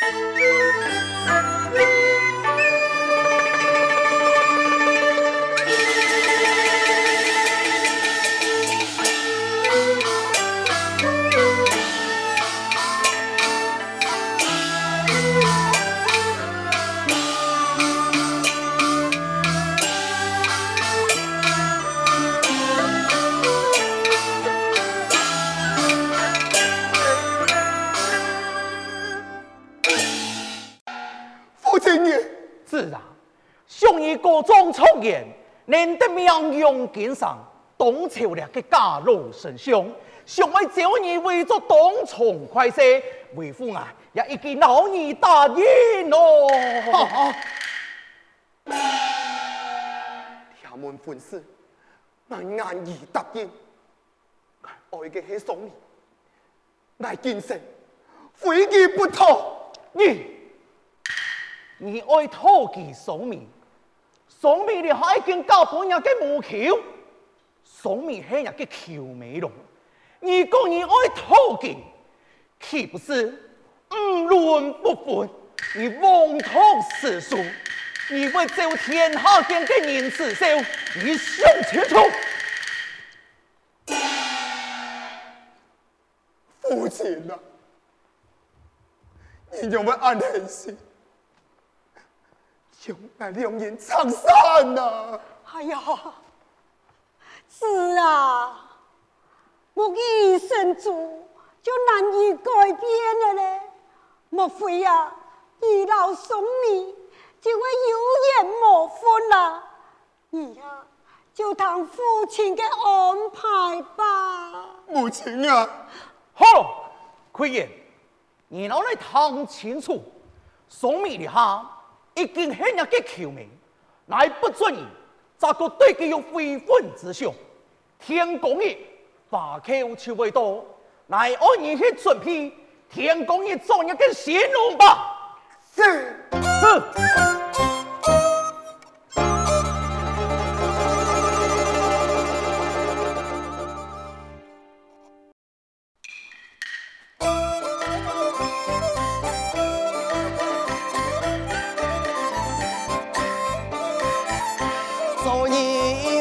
Bye. 得名扬经上，董朝了个家老神兄，想为招你为作东床快些，为父啊也已经老你答应咯。天门粉丝，我愿意答应。爱嘅系宋明，爱今生非你不可。你，你爱讨其宋明？宋明你还跟搞半日嘅木桥，宋明系日嘅桥尾龙，你讲你爱讨经，岂不是五伦不分？你妄图世俗，你为走天下间嘅人之手，你想清楚？父亲啊，你有冇安恨心？用来两人长散呐！哎呀，是啊，我一生做就难以改变了嘞。莫非呀，一老送你就会有缘无分啦？你呀，就当父亲的安排吧。母亲啊，好，奎爷，你老来谈清楚，送你的哈。已经很日嘅求名，乃不准你咋个对佮有非分之想。天公爷法口就未到，乃按你去准备。天公爷做你个新龙吧。是。是。天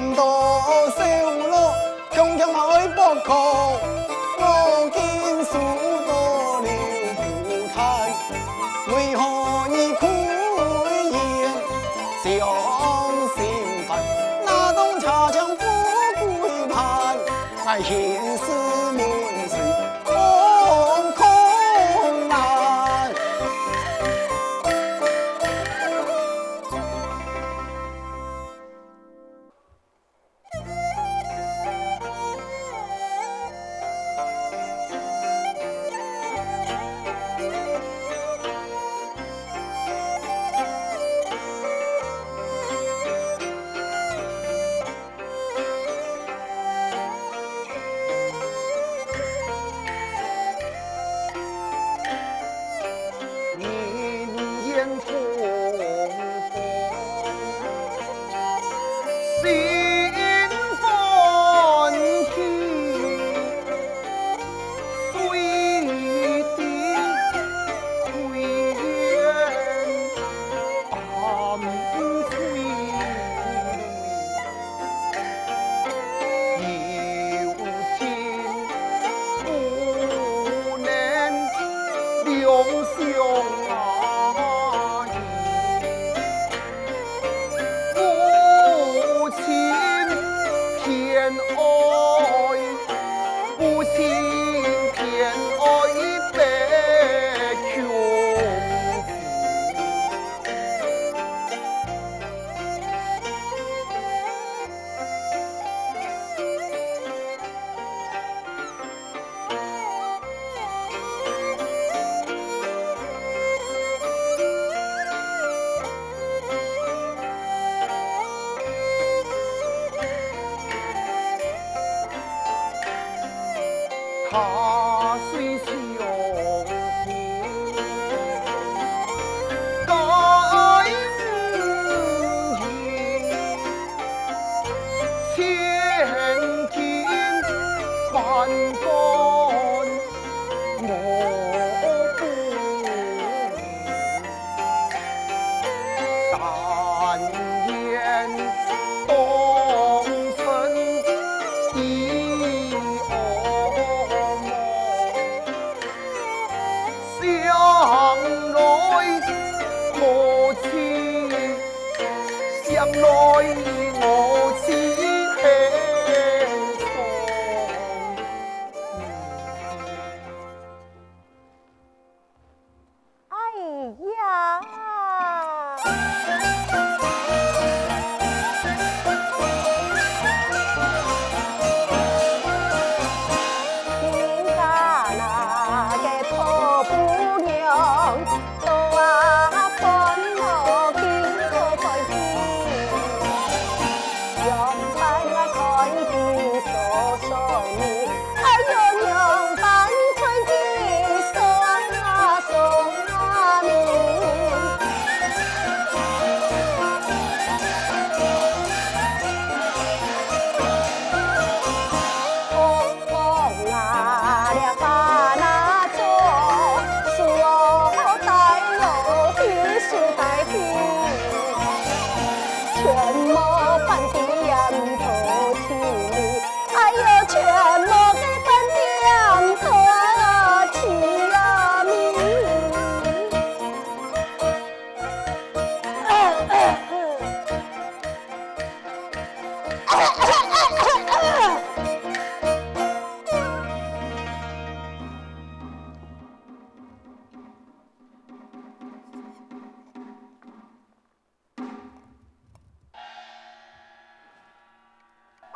道修路，强强爱不可。我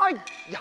哎呀。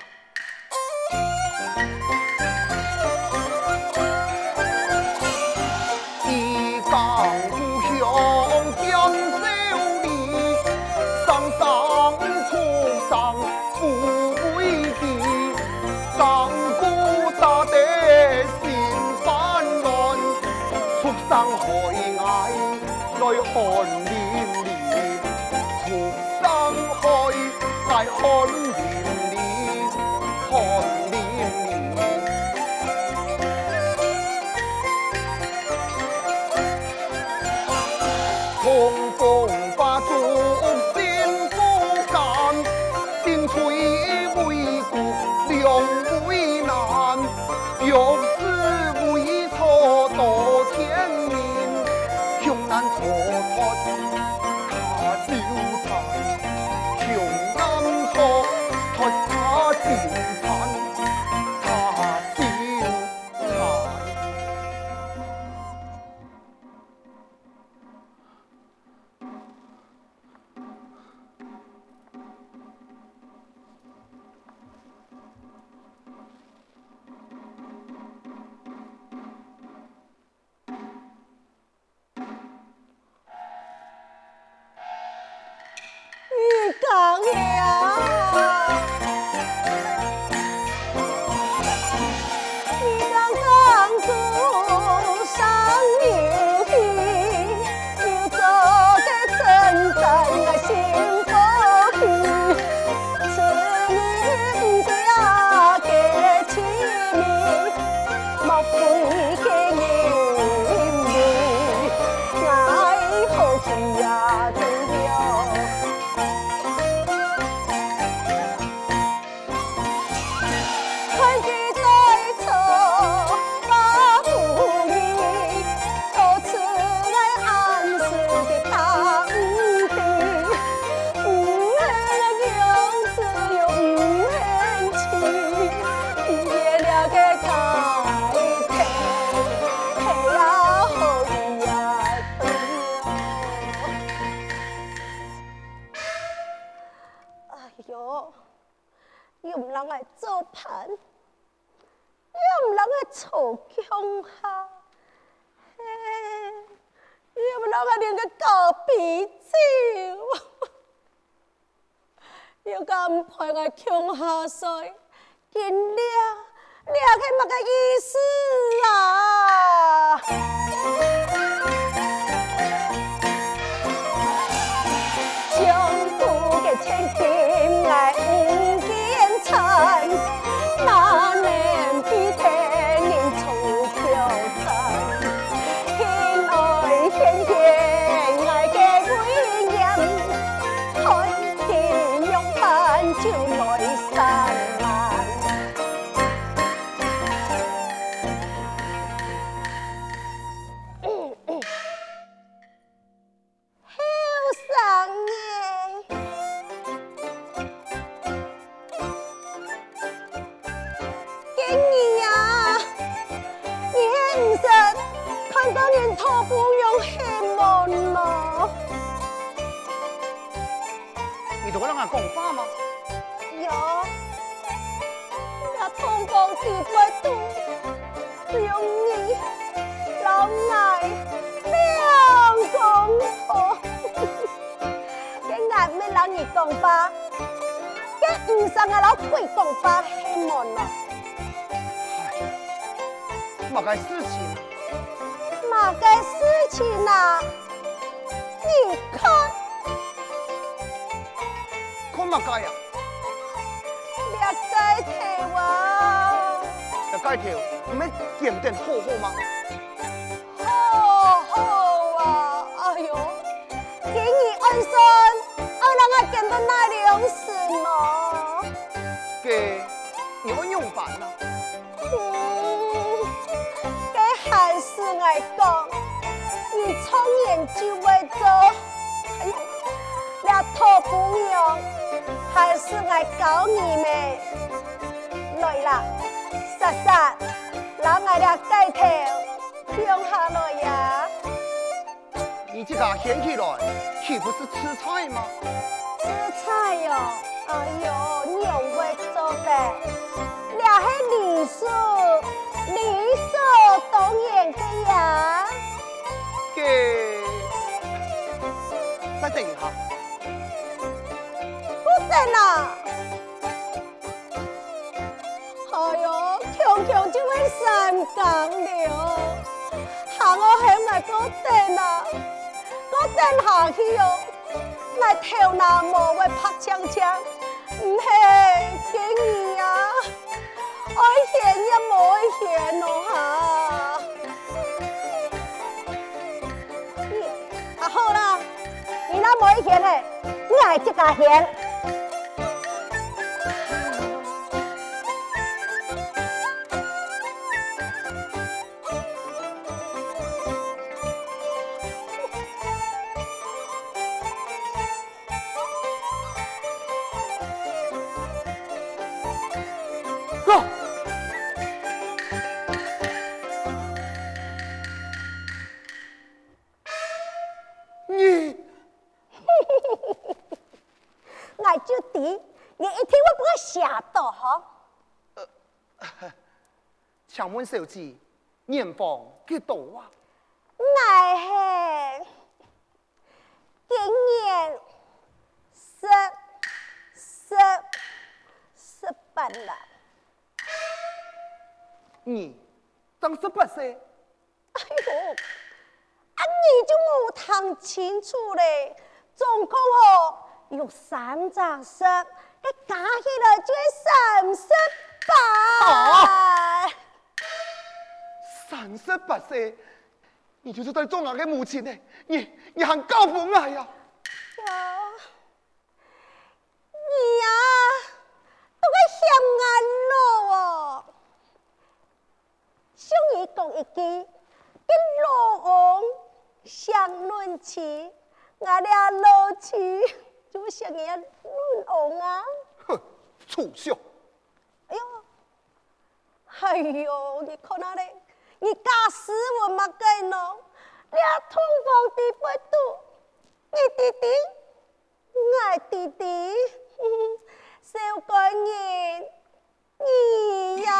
好强哈！嘿，要 不哪个连个狗鼻子？要敢陪个强哈水，今日你还去么个意思啊？你同我啷个讲话吗？有，那通风地不度，用你老爱两公婆，嘅眼咩老二公爸，嘅唔上嘅老鬼公爸黑门了。嘛个事情？嘛个事情啊？你看，看乜个呀？两个头啊，要改条，唔系检点好好吗？好好啊！哎呦，今日安顺，我让我见到那两事咯。嘅，你要用饭啦。嗯，给还是爱讲，你从言就会做，哎呦，两头不用，还是爱搞你们。来啦，莎莎，让我俩盖头，用下来呀，你这个掀起来，岂不是吃菜吗？吃菜哟、哎呦，你又会做的，俩是理所理所当然的呀。给，再等一下。不等啦！哎呦，强强就会三更了，喊我向外嗰等啦，嗰等下去哟，我头脑无会拍枪枪，唔系经验啊，爱嫌也冇爱嫌咯哈。啊好啦，你那冇爱嫌嘞，我系这个嫌。哥，你 我就弟，你一天我不会吓到哈。请问小姐，年方几多啊？我系今年十十十八啦。你当十八岁，哎呦，啊你就冇睇清楚嘞，总共哦有三张加起来就系三十八。三十八岁，你就是在中国的母亲呢？你你还高不矮呀？呀，你呀，都个嫌眼咯哦！上一讲一句，跟老王相论起，我俩老去就像一论王啊！哼，畜生！哎呦，哎呦，你看那嘞，你假死我嘛该弄，俩通风地不度，你弟弟，我弟弟，小官人，你呀。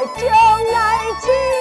我将来去。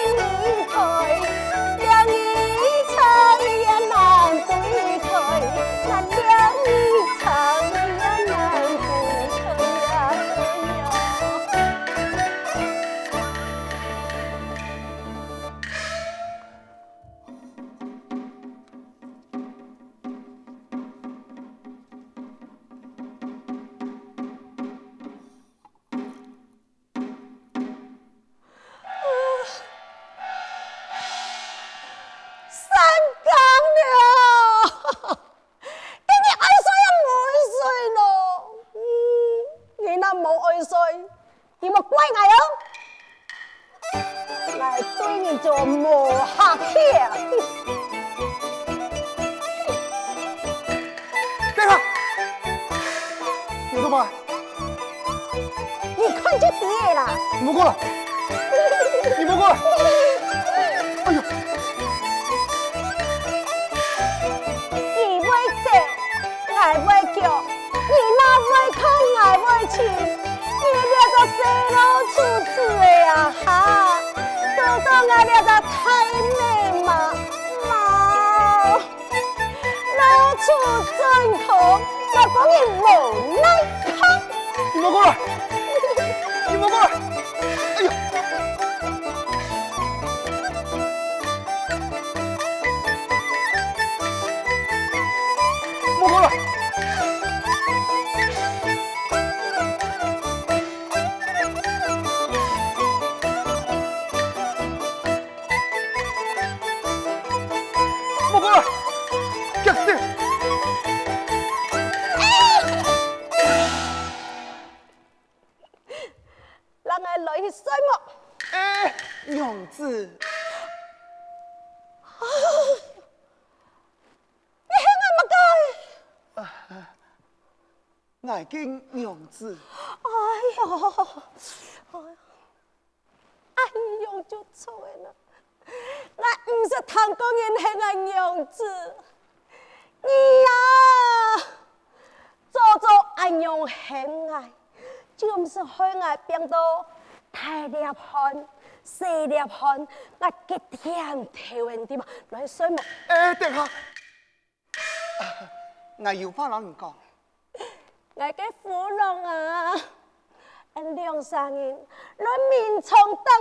经娘子。哎呦，哎呦，俺娘就错了，那不是唐公人是俺娘子，你呀、做做俺娘很爱，就不是海外变毒，太厉害。四粒汗，那几天体温低嘛，来水嘛。哎、欸，等下，有话让你讲。来个芙蓉啊！梁 non à, em đi học sạc rồi. Nói mình sống tầm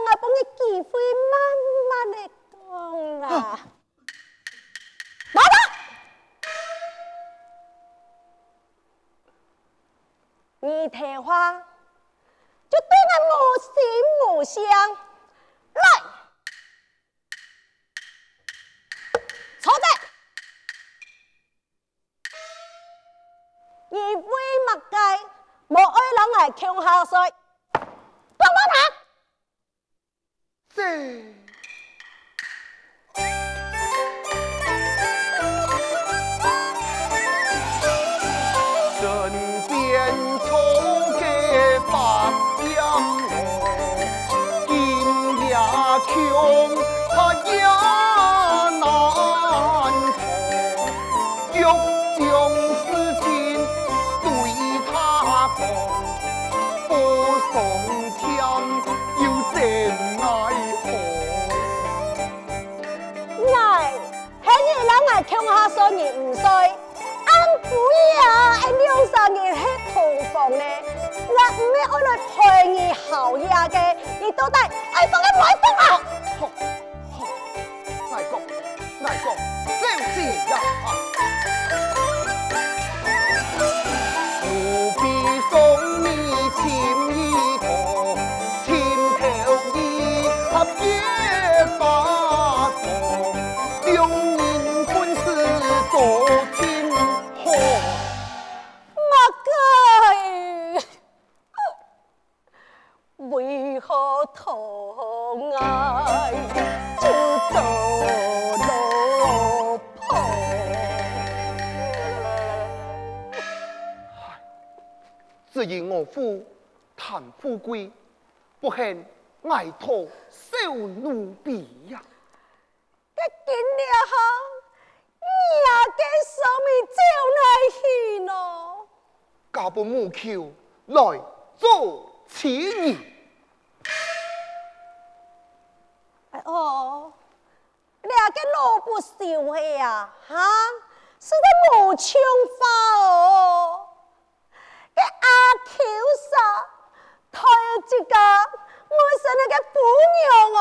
二杯麦 vui, mặc 下水 bộ ơi. 唔要爱来陪你好呀嘅，亦都得爱放个外。贵，不恨爱头受奴婢呀。这今了哈，你也跟什么招来去喏？嫁本母舅来做妻儿。哎哦，你也跟老不受气啊？哈，是得无枪法哦。这阿 Q 嫂，他有一个我是那个姑娘哦，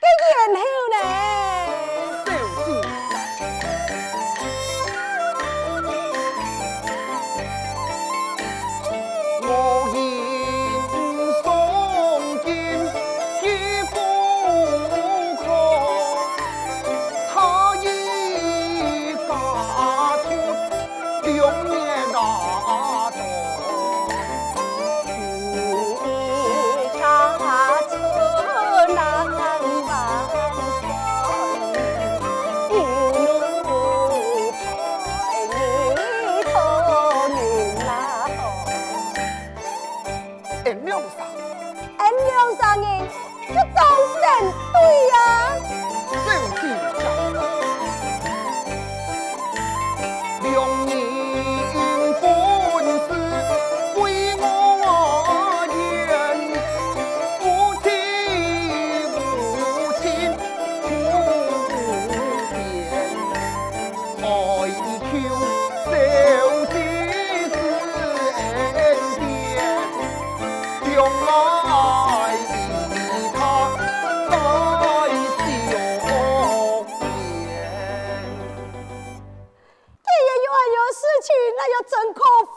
这然后呢？事情，那要真可烦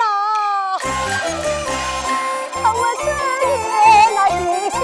呐！我这里那一心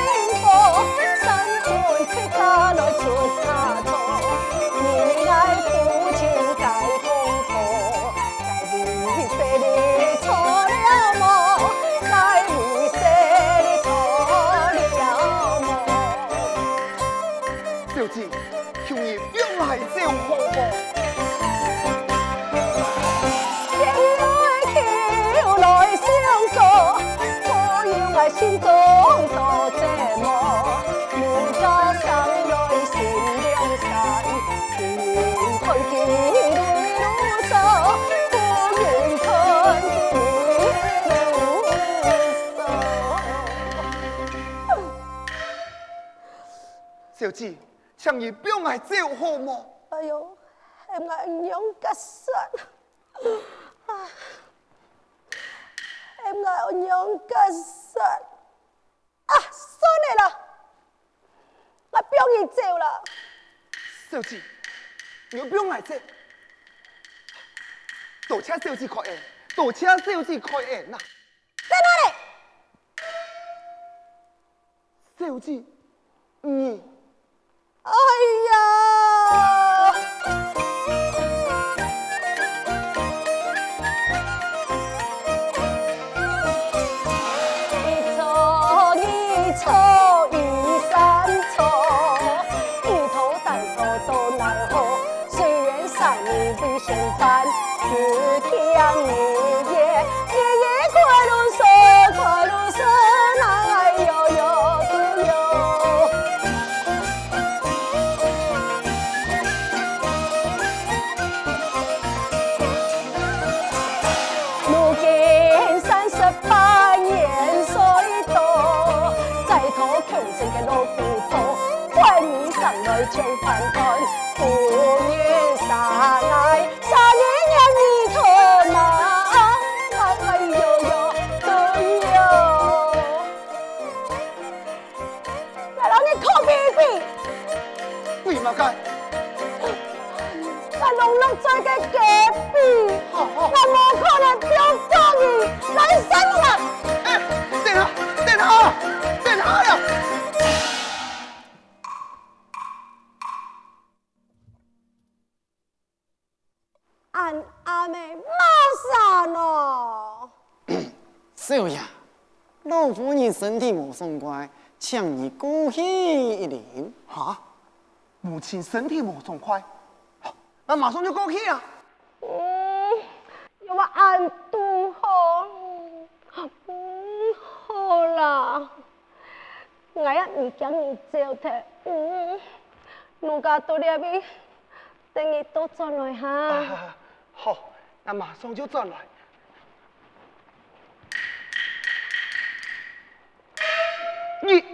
小姐，请你不要来招好我。哎呦，系我娘嘅事？啊，系咪样嘅事？啊，算你啦，我不要你走了。小姐，你别来招。多请小姐开恩，多请小姐开恩呐。在哪里？小姐，你哎呀！一错一错一三错，一头单头都奈何。虽然上你比先犯，只天你等下呀！俺阿妹马上哦，少爷，老夫人身体无爽快，请你过去一点。哈，母亲身体冇松快，好，那马上就过去啊。嗯，要我按肚好，嗯，好啦，我也唔惊你走的，嗯，奴家到那边等你多转来哈。好，那马上就转来。你。